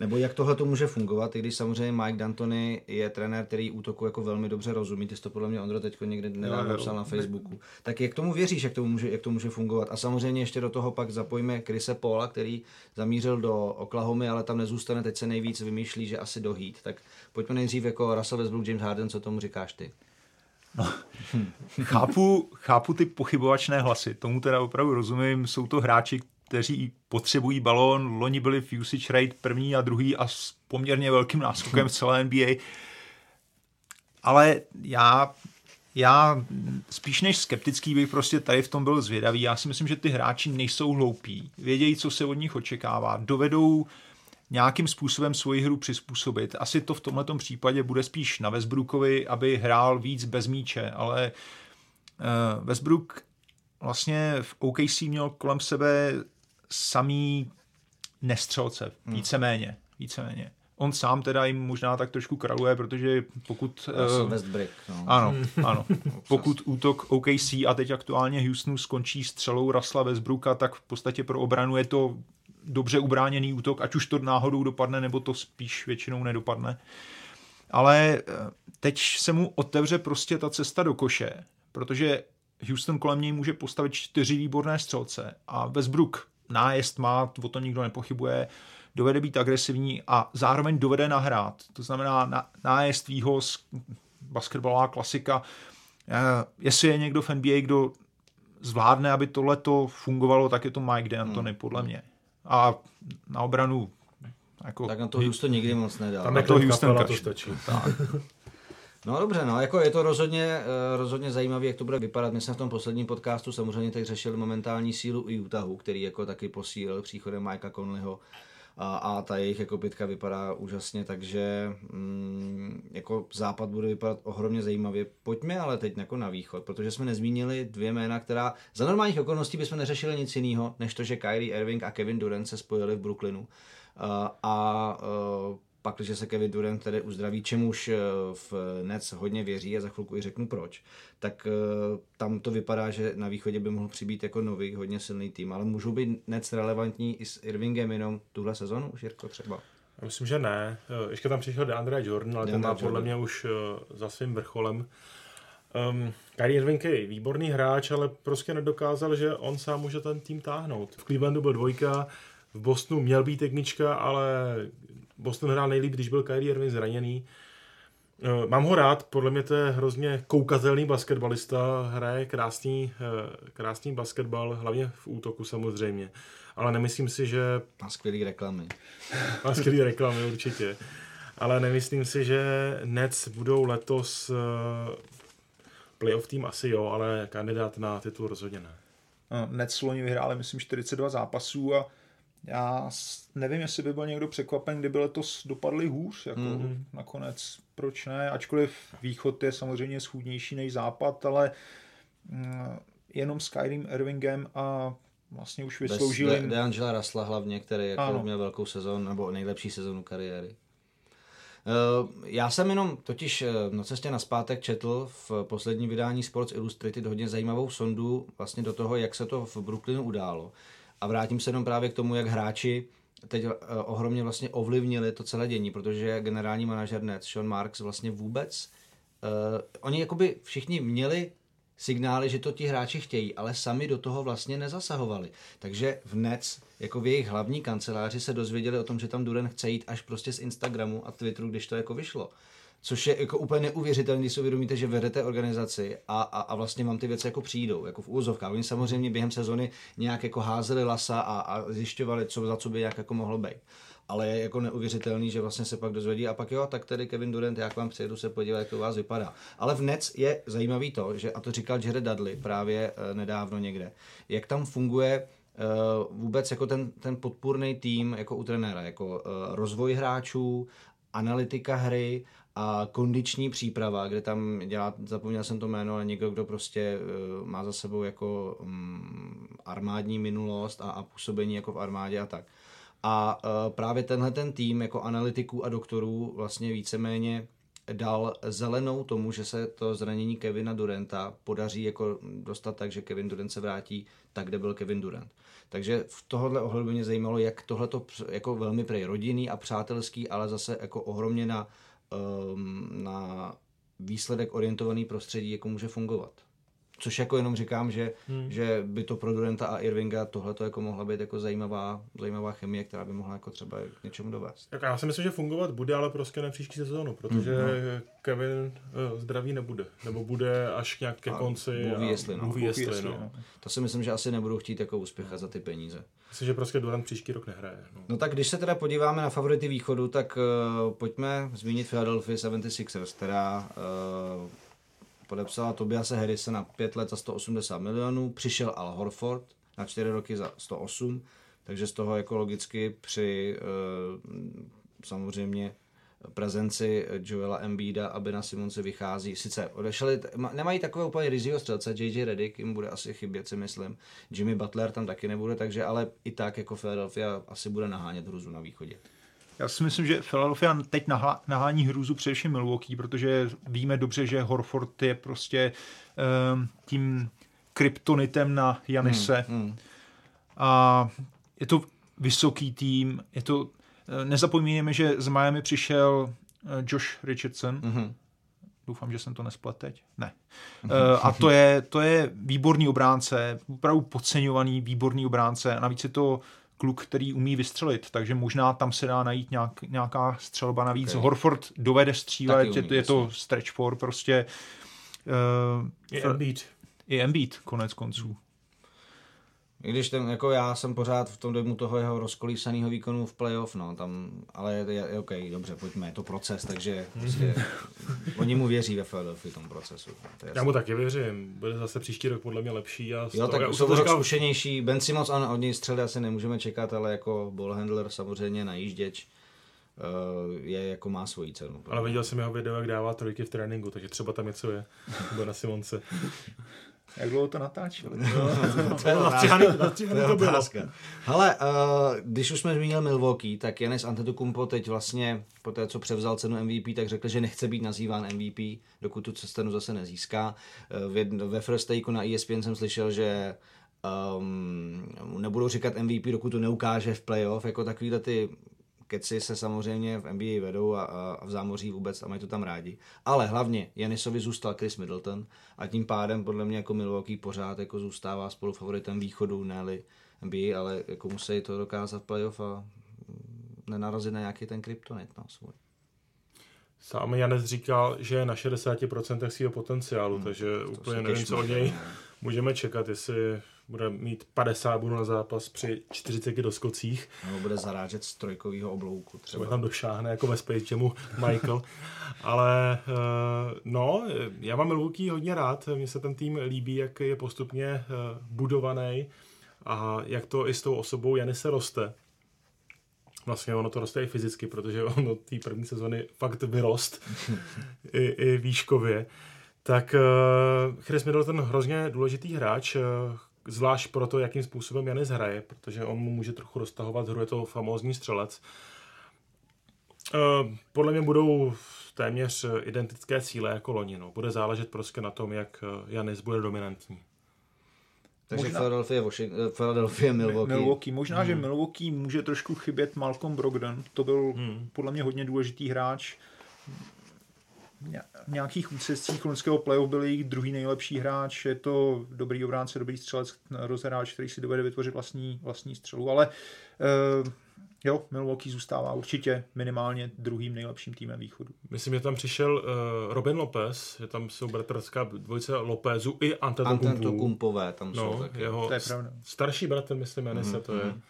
Nebo jak tohle to může fungovat, i když samozřejmě Mike D'Antoni je trenér, který útoku jako velmi dobře rozumí, ty jsi to podle mě Ondro teď někde nedávno psal na Facebooku. Tak jak tomu věříš, jak to, může, jak to může fungovat? A samozřejmě ještě do toho pak zapojíme Krise Paula, který zamířil do Oklahomy, ale tam nezůstane, teď se nejvíc vymýšlí, že asi do Heat. Tak pojďme nejdřív jako Russell Westbrook, James Harden, co tomu říkáš ty? No, chápu, chápu ty pochybovačné hlasy, tomu teda opravdu rozumím, jsou to hráči, kteří potřebují balón. Loni byli v usage rate první a druhý a s poměrně velkým náskokem v celé NBA. Ale já, já spíš než skeptický bych prostě tady v tom byl zvědavý. Já si myslím, že ty hráči nejsou hloupí. Vědějí, co se od nich očekává. Dovedou nějakým způsobem svoji hru přizpůsobit. Asi to v tomto případě bude spíš na Westbrookovi, aby hrál víc bez míče, ale uh, Westbrook vlastně v OKC měl kolem sebe samý nestřelce, hmm. víceméně, víceméně. On sám teda jim možná tak trošku kraluje, protože pokud... Uh, Westbrick, no. Ano, ano. pokud útok OKC a teď aktuálně Houstonu skončí střelou Rasla Westbrooka, tak v podstatě pro obranu je to dobře ubráněný útok, ať už to náhodou dopadne, nebo to spíš většinou nedopadne. Ale eh, teď se mu otevře prostě ta cesta do koše, protože Houston kolem něj může postavit čtyři výborné střelce a Westbrook nájezd má, o tom nikdo nepochybuje, dovede být agresivní a zároveň dovede nahrát. To znamená nájezd výhoz, basketbalová klasika. Eh, jestli je někdo v NBA, kdo zvládne, aby tohleto fungovalo, tak je to Mike D'Antoni, hmm. podle mě. A na obranu jako... Tak na to Houston nikdy moc nedal. Tam je to Houston to stačí. Tak. No dobře, no jako je to rozhodně, eh, rozhodně zajímavé, jak to bude vypadat. My jsme v tom posledním podcastu samozřejmě teď řešili momentální sílu i Utahu, který jako taky posílil příchodem Mikea Conleyho a, a ta jejich jako pětka vypadá úžasně, takže mm, jako západ bude vypadat ohromně zajímavě. Pojďme ale teď jako na východ, protože jsme nezmínili dvě jména, která za normálních okolností bychom neřešili nic jiného, než to, že Kyrie Irving a Kevin Durant se spojili v Brooklynu. Uh, a uh, pak, když se Kevin Durant tedy uzdraví, čemuž eh, v Nets hodně věří a za chvilku i řeknu proč, tak eh, tam to vypadá, že na východě by mohl přibýt jako nový, hodně silný tým, ale můžou být Nets relevantní i s Irvingem jenom tuhle sezonu, už Jirko třeba? Já myslím, že ne. Eh, ještě tam přišel DeAndre Jordan, ale ten má podle mě už za svým vrcholem. Um, Kyrie Irving je výborný hráč, ale prostě nedokázal, že on sám může ten tým táhnout. V Clevelandu byl dvojka, v Bostonu měl být jednička, ale Boston hrál nejlíp, když byl Kyrie Irving zraněný. Eh, mám ho rád, podle mě to je hrozně koukatelný basketbalista, hraje krásný, eh, krásný basketbal, hlavně v útoku samozřejmě. Ale nemyslím si, že... Má skvělý reklamy. Má skvělý reklamy, určitě. Ale nemyslím si, že Nets budou letos eh, playoff tým asi jo, ale kandidát na titul rozhodně ne. Nets loni vyhráli, myslím, 42 zápasů a já nevím, jestli by byl někdo překvapen, kdyby letos dopadli hůř, jako mm. nakonec, proč ne, ačkoliv východ je samozřejmě schůdnější než západ, ale mm, jenom s Kyrie Irvingem a vlastně už vysloužil... Bez De- DeAngela Rasla hlavně, který jako ano. měl velkou sezon, nebo nejlepší sezonu kariéry. Eh, já jsem jenom totiž eh, na cestě na zpátek četl v posledním vydání Sports Illustrated hodně zajímavou sondu vlastně do toho, jak se to v Brooklynu událo. A vrátím se jenom právě k tomu, jak hráči teď uh, ohromně vlastně ovlivnili to celé dění, protože generální manažer Nets, Sean Marks, vlastně vůbec, uh, oni jakoby všichni měli signály, že to ti hráči chtějí, ale sami do toho vlastně nezasahovali. Takže v Nets, jako v jejich hlavní kanceláři, se dozvěděli o tom, že tam Duren chce jít až prostě z Instagramu a Twitteru, když to jako vyšlo. Což je jako úplně neuvěřitelné, když si uvědomíte, že vedete organizaci a, a, a vlastně vám ty věci jako přijdou, jako v úzovkách. Oni samozřejmě během sezony nějak jako házeli lasa a, a zjišťovali, co za co by jak jako mohlo být. Ale je jako neuvěřitelný, že vlastně se pak dozvědí a pak jo, tak tedy Kevin Durant, já k vám přijedu se podívat, jak to u vás vypadá. Ale v Nets je zajímavý to, že, a to říkal Jared Dudley právě e, nedávno někde, jak tam funguje Uh, vůbec jako ten, ten podpůrný tým jako u trenéra, jako uh, rozvoj hráčů, analytika hry a kondiční příprava, kde tam dělá, zapomněl jsem to jméno, ale někdo, kdo prostě uh, má za sebou jako um, armádní minulost a, a působení jako v armádě a tak. A uh, právě tenhle ten tým jako analytiků a doktorů vlastně víceméně dal zelenou tomu, že se to zranění Kevina Duranta podaří jako dostat tak, že Kevin Durant se vrátí tak, kde byl Kevin Durant. Takže v tohohle ohledu mě zajímalo, jak tohle to jako velmi prej rodinný a přátelský, ale zase jako ohromně na um, na výsledek orientovaný prostředí jako může fungovat. Což jako jenom říkám, že, hmm. že by to pro Durenta a Irvinga tohle to jako mohla být jako zajímavá, zajímavá chemie, která by mohla jako třeba k něčemu dovést. Tak já si myslím, že fungovat bude, ale prostě na příští sezónu, protože hmm. Kevin uh, zdravý nebude. Nebo bude až nějak ke konci. Bůh ví, jestli, no. Bůh ví, jestli, jestli, no. To si myslím, že asi nebudou chtít jako úspěchat za ty peníze. Myslím, že prostě Durant příští rok nehraje. No. no tak když se teda podíváme na favority východu, tak uh, pojďme zmínit Philadelphia 76ers, která uh, podepsala Tobiase Harrisa na 5 let za 180 milionů, přišel Al Horford na 4 roky za 108, takže z toho jako logicky při uh, samozřejmě prezenci Joela Embida a Bena Simonce vychází. Sice odešli, nemají takové úplně rizího střelce, JJ Redick jim bude asi chybět, si myslím. Jimmy Butler tam taky nebude, takže ale i tak jako Philadelphia asi bude nahánět hruzu na východě. Já si myslím, že Philadelphia teď nahání hrůzu především Milwaukee, protože víme dobře, že Horford je prostě um, tím kryptonitem na Janise. Hmm, hmm. A je to vysoký tým, je to Eh, nezapomínáme, že z Miami přišel eh, Josh Richardson. Mm-hmm. Doufám, že jsem to nesplet teď. Ne. Mm-hmm. A to je, to je výborný obránce, opravdu podceňovaný výborný obránce. A navíc je to kluk, který umí vystřelit, takže možná tam se dá najít nějak, nějaká střelba navíc. Okay. Horford dovede střílet, umí, je, je to stretch for prostě. Uh, je Embiid. Je Embiid, konec konců. I když ten, jako já jsem pořád v tom dojmu toho jeho rozkolísaného výkonu v playoff, no, tam, ale je, je, OK, dobře, pojďme, je to proces, takže prostě, oni mu věří ve Philadelphia tom procesu. To já mu taky věřím, bude zase příští rok podle mě lepší. A jo, tak jsou rok zkušenější, Ben Simmons, ano, od něj střely asi nemůžeme čekat, ale jako ball handler samozřejmě najížděč uh, je jako má svoji cenu. Ale viděl jsem jeho video, jak dává trojky v tréninku, takže třeba tam něco je, nebo na Simonce. Jak dlouho to natáčeli? to je otázka. To je otázka. Hele, uh, když už jsme zmínili Milwaukee, tak Janis Antetokounmpo teď vlastně po té, co převzal cenu MVP, tak řekl, že nechce být nazýván MVP, dokud tu cenu zase nezíská. Uh, ve First Takeu na ESPN jsem slyšel, že um, nebudou říkat MVP, dokud to neukáže v playoff, jako takovýhle ty keci se samozřejmě v NBA vedou a, a v zámoří vůbec a mají to tam rádi. Ale hlavně Janisovi zůstal Chris Middleton a tím pádem podle mě jako Milwaukee pořád jako zůstává spolufavoritem východu, ne NBA, ale jako musí to dokázat playoff a nenarazit na nějaký ten kryptonit no, svůj. Sám Janes říkal, že je na 60% svého potenciálu, hmm, takže úplně nevím, co od něj můžeme čekat, jestli bude mít 50 bodů na zápas při 40 doskocích. Nebo bude zarážet z trojkového oblouku. Třeba. třeba tam došáhne jako ve Space Jamu Michael. Ale uh, no, já mám Milwaukee hodně rád. Mně se ten tým líbí, jak je postupně uh, budovaný a jak to i s tou osobou Janise roste. Vlastně ono to roste i fyzicky, protože ono té první sezony fakt vyrost i, i výškově. Tak uh, Chris Middleton hrozně důležitý hráč, zvlášť pro to, jakým způsobem Janis hraje, protože on mu může trochu roztahovat hru, je to famózní střelec. Uh, podle mě budou téměř identické cíle jako loni. No. Bude záležet prostě na tom, jak Janis bude dominantní. Takže možná, Philadelphia, Washington, Philadelphia, Milwaukee. Milwaukee. Možná, hmm. že Milwaukee může trošku chybět Malcolm Brogdon. To byl hmm. podle mě hodně důležitý hráč nějakých úcestích loňského playoff byl jejich druhý nejlepší hráč, je to dobrý obránce, dobrý střelec, rozhráč, který si dovede vytvořit vlastní, vlastní střelu, ale uh, jo, Milwaukee zůstává určitě minimálně druhým nejlepším týmem východu. Myslím, že tam přišel uh, Robin Lopez, že tam jsou bratrská dvojice Lopezu i Antetokumpové tam jsou no, taky. Jeho to je pravda. Starší bratr, myslím, Janise mm-hmm. to je. Mhm.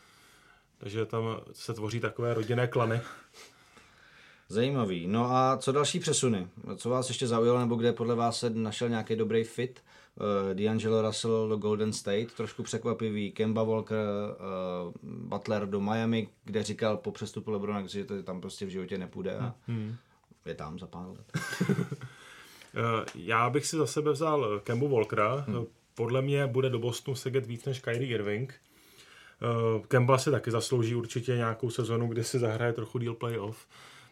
Takže tam se tvoří takové rodinné klany. Zajímavý. No a co další přesuny? Co vás ještě zaujalo, nebo kde podle vás se našel nějaký dobrý fit? Uh, D'Angelo Russell do Golden State, trošku překvapivý. Kemba Walker, uh, Butler do Miami, kde říkal po přestupu Lebrona, že to tam prostě v životě nepůjde a hmm. je tam za pár let. Eh, já bych si za sebe vzal Kembu Walkera. Hmm. Podle mě bude do Bostonu sedět víc než Kyrie Irving. Kemba si taky zaslouží určitě nějakou sezonu, kde si zahraje trochu díl playoff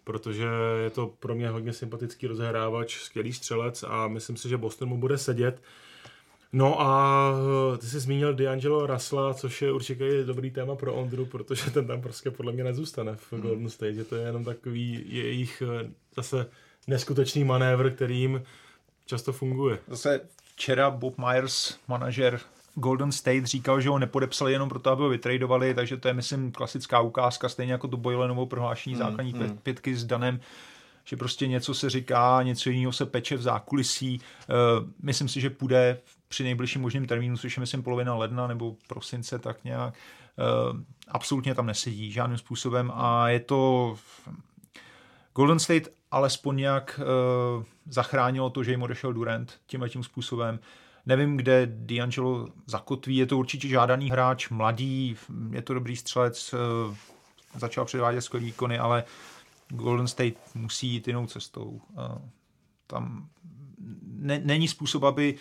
protože je to pro mě hodně sympatický rozehrávač, skvělý střelec a myslím si, že Boston mu bude sedět. No a ty jsi zmínil D'Angelo Russella, což je určitě dobrý téma pro Ondru, protože ten tam prostě podle mě nezůstane v hmm. Golden State, že to je jenom takový jejich eh, zase neskutečný manévr, kterým často funguje. Zase včera Bob Myers, manažer Golden State říkal, že ho nepodepsali jenom proto, aby ho vytradovali, takže to je, myslím, klasická ukázka, stejně jako to Boylenovo prohlášení mm, základní mm. pětky s Danem, že prostě něco se říká, něco jiného se peče v zákulisí. Uh, myslím si, že půjde při nejbližším možným termínu, což je myslím polovina ledna nebo prosince, tak nějak. Uh, absolutně tam nesedí žádným způsobem a je to Golden State alespoň nějak uh, zachránilo to, že jim odešel Durant tímhle tím způsobem. Nevím, kde D'Angelo zakotví, je to určitě žádaný hráč, mladý, je to dobrý střelec, eh, začal předvádět skvělý výkony, ale Golden State musí jít jinou cestou. Eh, tam ne, není způsob, aby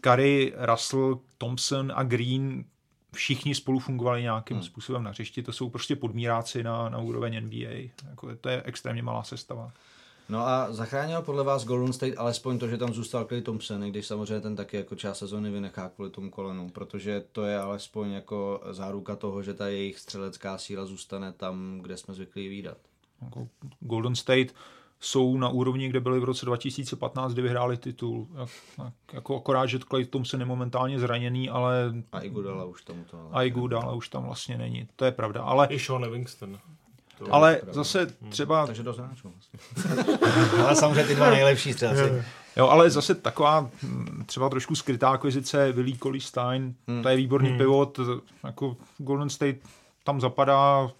Curry, Russell, Thompson a Green všichni spolu fungovali nějakým hmm. způsobem na hřišti. To jsou prostě podmíráci na, na úroveň NBA. Jako, to je extrémně malá sestava. No a zachránil podle vás Golden State alespoň to, že tam zůstal Clay Thompson, když samozřejmě ten taky jako část sezóny vynechá kvůli tomu kolenu, protože to je alespoň jako záruka toho, že ta jejich střelecká síla zůstane tam, kde jsme zvyklí výdat. Jako Golden State jsou na úrovni, kde byli v roce 2015, kdy vyhráli titul. Jako akorát, že Clay Thompson je momentálně zraněný, ale... A Igudala už tam to... A Igudala už tam vlastně není. To je pravda, ale... I Sean Livingston. To ale pravda. zase hmm. třeba... Takže do hráčů vlastně. ale samozřejmě ty dva nejlepší střelci. Jo, ale zase taková hm, třeba trošku skrytá akvizice Willy Coley Stein, hmm. to je výborný hmm. pivot, jako Golden State tam zapadá,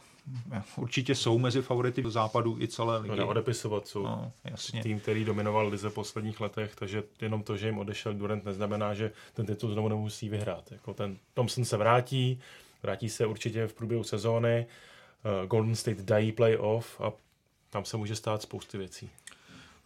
určitě jsou mezi favority do západu i celé ligy. No, odepisovat jsou no, jasně. tým, který dominoval lize v posledních letech, takže jenom to, že jim odešel Durant, neznamená, že ten titul znovu nemusí vyhrát. Jako ten Thompson se vrátí, vrátí se určitě v průběhu sezóny, Golden State dají playoff a tam se může stát spousty věcí.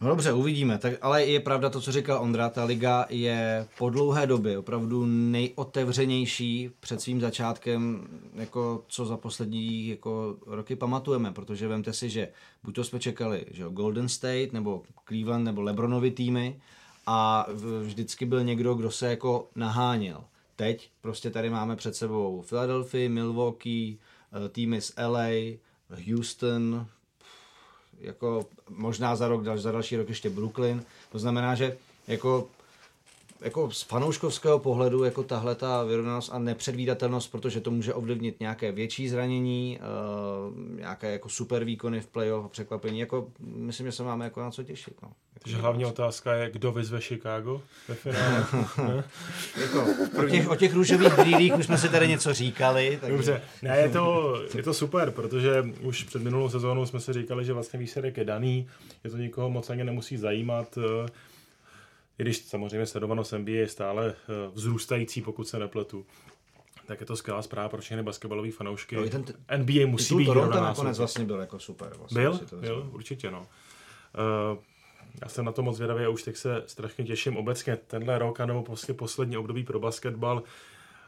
No dobře, uvidíme. Tak, ale je pravda to, co říkal Ondra, ta liga je po dlouhé době opravdu nejotevřenější před svým začátkem, jako co za poslední jako roky pamatujeme, protože vemte si, že buď to jsme čekali, že Golden State, nebo Cleveland, nebo Lebronovi týmy a vždycky byl někdo, kdo se jako naháněl. Teď prostě tady máme před sebou Philadelphia, Milwaukee, eh, týmy z LA, Houston, jako možná za rok, za další rok ještě Brooklyn. To znamená, že jako jako z fanouškovského pohledu jako tahle ta vyrovnanost a nepředvídatelnost, protože to může ovlivnit nějaké větší zranění, uh, nějaké jako super výkony v playoff a překvapení. Jako, myslím, že se máme jako na co těšit. No. Takže hlavní otázka je, kdo vyzve Chicago ve finále. jako, o, těch, o těch růžových brýlích už jsme si tady něco říkali. Takže... Dobře, ne, je to, je to super, protože už před minulou sezónou jsme si říkali, že vlastně výsledek je daný, je to nikoho moc ani nemusí zajímat. I když samozřejmě sledovanost NBA je stále eh, vzrůstající, pokud se nepletu, tak je to skvělá zpráva pro všechny basketbalové fanoušky. No, ten t- NBA musí být Toronto nakonec vlastně byl jako super. Vlastně byl? Byl, určitě no. Uh, já jsem na to moc vědavý a už teď se strašně těším obecně. Tenhle rok, nebo prostě poslední období pro basketbal,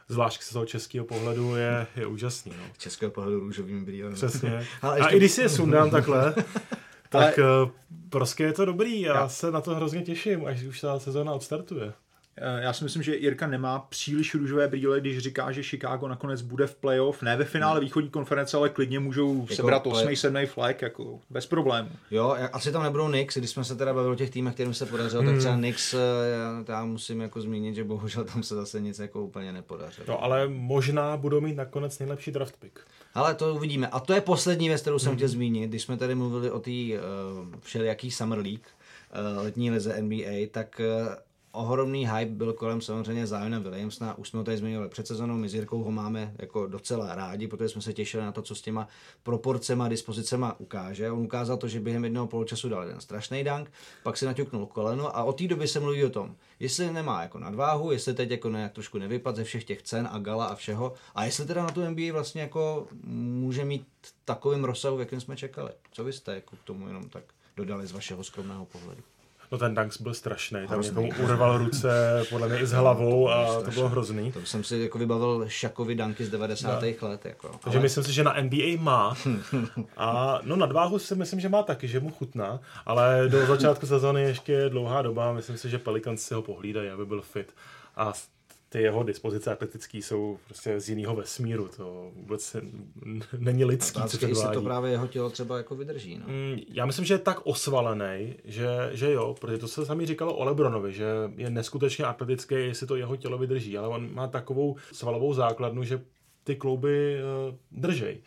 zvlášť z toho českého pohledu, je, je úžasný. No. Českého pohledu růžovým brýlem. Přesně. a, ještě... a i když si je sundám takhle, tak Ale... prostě je to dobrý, já, já se na to hrozně těším, až už ta sezóna odstartuje. Eh, já si myslím, že Jirka nemá příliš růžové brýle, když říká, že Chicago nakonec bude v playoff, ne ve finále hmm. východní konference, ale klidně můžou jako sebrat 8. 7. flag, jako bez problémů. Jo, asi tam nebudou Knicks, když jsme se teda bavili o těch týmech, kterým se podařilo, hmm. tak třeba Knicks, eh, já musím jako zmínit, že bohužel tam se zase nic jako úplně nepodařilo. No, ale možná budou mít nakonec nejlepší draft pick. Ale to uvidíme. A to je poslední věc, kterou jsem hmm. chtěl zmínit, když jsme tady mluvili o té uh, všelijaký Summer League, uh, letní lize NBA, tak uh, ohromný hype byl kolem samozřejmě Ziona Williamsona, už jsme ho tady zmiňovali před sezónou, my s Jirkou ho máme jako docela rádi, protože jsme se těšili na to, co s těma proporcema, dispozicema ukáže. On ukázal to, že během jednoho poločasu dal jeden strašný dank, pak si naťuknul koleno a od té doby se mluví o tom, jestli nemá jako nadváhu, jestli teď jako nějak trošku nevypad ze všech těch cen a gala a všeho, a jestli teda na tu NBA vlastně jako může mít takovým rozsahu, jakým jsme čekali. Co vy jste jako k tomu jenom tak dodali z vašeho skromného pohledu? No ten Dunks byl strašný, tam někomu urval ruce, podle mě i s hlavou a to bylo hrozný. To jsem si jako vybavil Šakovi Dunky z 90. No. let. Jako. Takže ale... myslím si, že na NBA má. A no nadváhu si myslím, že má taky, že mu chutná, ale do začátku sezóny ještě dlouhá doba, myslím si, že Pelicans si ho pohlídají, aby byl fit. A ty jeho dispozice atletické jsou prostě z jiného vesmíru. To vůbec není lidský, co to to právě jeho tělo třeba jako vydrží. No. Mm, já myslím, že je tak osvalený, že, že jo, protože to se sami říkalo o Lebronovi, že je neskutečně atletický, jestli to jeho tělo vydrží, ale on má takovou svalovou základnu, že ty klouby uh, držej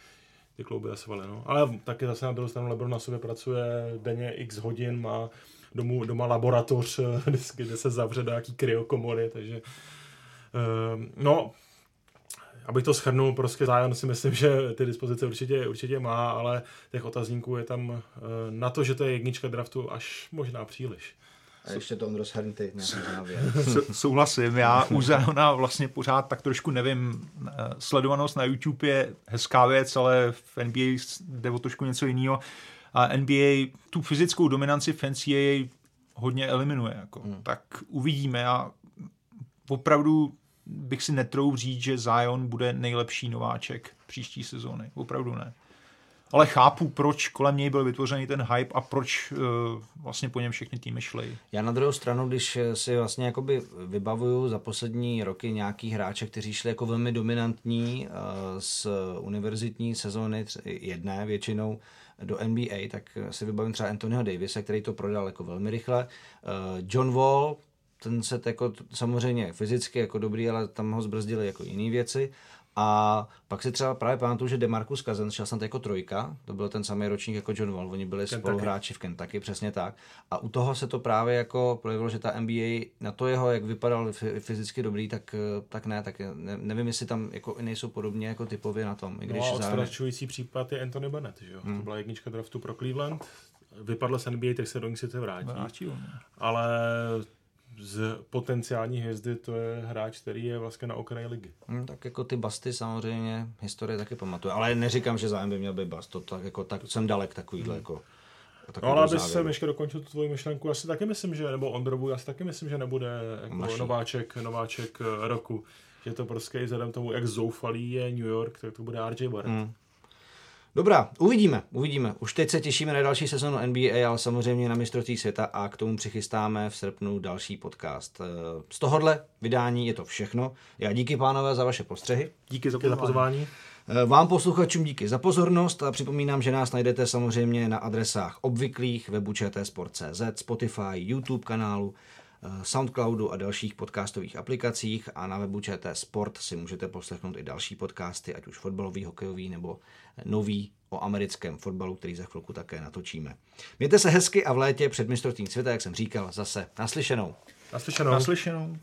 ty klouby a svaly. No. Ale taky zase na druhou stranu Lebron na sobě pracuje denně x hodin, má domů, doma laboratoř, kde se zavře do nějaký kryokomory, takže no, abych to shrnul, prostě Zion si myslím, že ty dispozice určitě, určitě má, ale těch otazníků je tam eh, na to, že to je jednička draftu až možná příliš. A ještě to on rozhrnutý Souhlasím, já u Zajona vlastně pořád tak trošku nevím, eh, sledovanost na YouTube je hezká věc, ale v NBA jde o trošku něco jiného. A NBA tu fyzickou dominanci v NCAA hodně eliminuje. Jako. Hmm. Tak uvidíme a opravdu bych si netroub říct, že Zion bude nejlepší nováček příští sezóny. Opravdu ne. Ale chápu, proč kolem něj byl vytvořený ten hype a proč uh, vlastně po něm všechny týmy šly. Já na druhou stranu, když si vlastně jakoby vybavuju za poslední roky nějaký hráče, kteří šli jako velmi dominantní uh, z univerzitní sezóny jedné většinou do NBA, tak si vybavím třeba Anthonyho Davise, který to prodal jako velmi rychle. Uh, John Wall, ten set jako samozřejmě fyzicky jako dobrý, ale tam ho zbrzdili jako jiné věci. A pak si třeba právě pamatuju, že Demarcus Cousins šel jsem jako trojka, to byl ten samý ročník jako John Wall, oni byli Kentucky. spoluhráči v Kentucky, přesně tak. A u toho se to právě jako projevilo, že ta NBA na to jeho, jak vypadal fyzicky dobrý, tak, tak ne, tak ne, nevím, jestli tam jako nejsou podobně jako typově na tom. I když no a odstrašující případ je Anthony Bennett, že jo? Hmm. To byla jednička draftu pro Cleveland, vypadl z NBA, tak se do ní sice vrátí. vrátí ale z potenciální hvězdy to je hráč, který je vlastně na okraji ligy. Hmm, tak jako ty basty samozřejmě historie taky pamatuje, ale neříkám, že zájem by měl být bast, to tak, jako, tak jsem dalek takovýhle hmm. jako no, ale aby se ještě dokončil tu tvoji myšlenku, asi taky myslím, že, nebo Ondrovu, asi taky myslím, že nebude jako nováček, nováček eh, roku. Že to prostě vzhledem tomu, jak zoufalý je New York, tak to bude RJ Barrett. Hmm. Dobrá, uvidíme, uvidíme. Už teď se těšíme na další sezonu NBA, ale samozřejmě na mistrovství světa a k tomu přichystáme v srpnu další podcast. Eh, z tohohle vydání je to všechno. Já díky pánové za vaše postřehy. Díky za pozvání. Eh, vám posluchačům díky za pozornost a připomínám, že nás najdete samozřejmě na adresách obvyklých webu čtsport.cz, Spotify, YouTube kanálu, Soundcloudu a dalších podcastových aplikacích a na webu ČT Sport si můžete poslechnout i další podcasty, ať už fotbalový, hokejový nebo nový o americkém fotbalu, který za chvilku také natočíme. Mějte se hezky a v létě před mistrovstvím světa, jak jsem říkal, zase naslyšenou. Naslyšenou. Naslyšenou.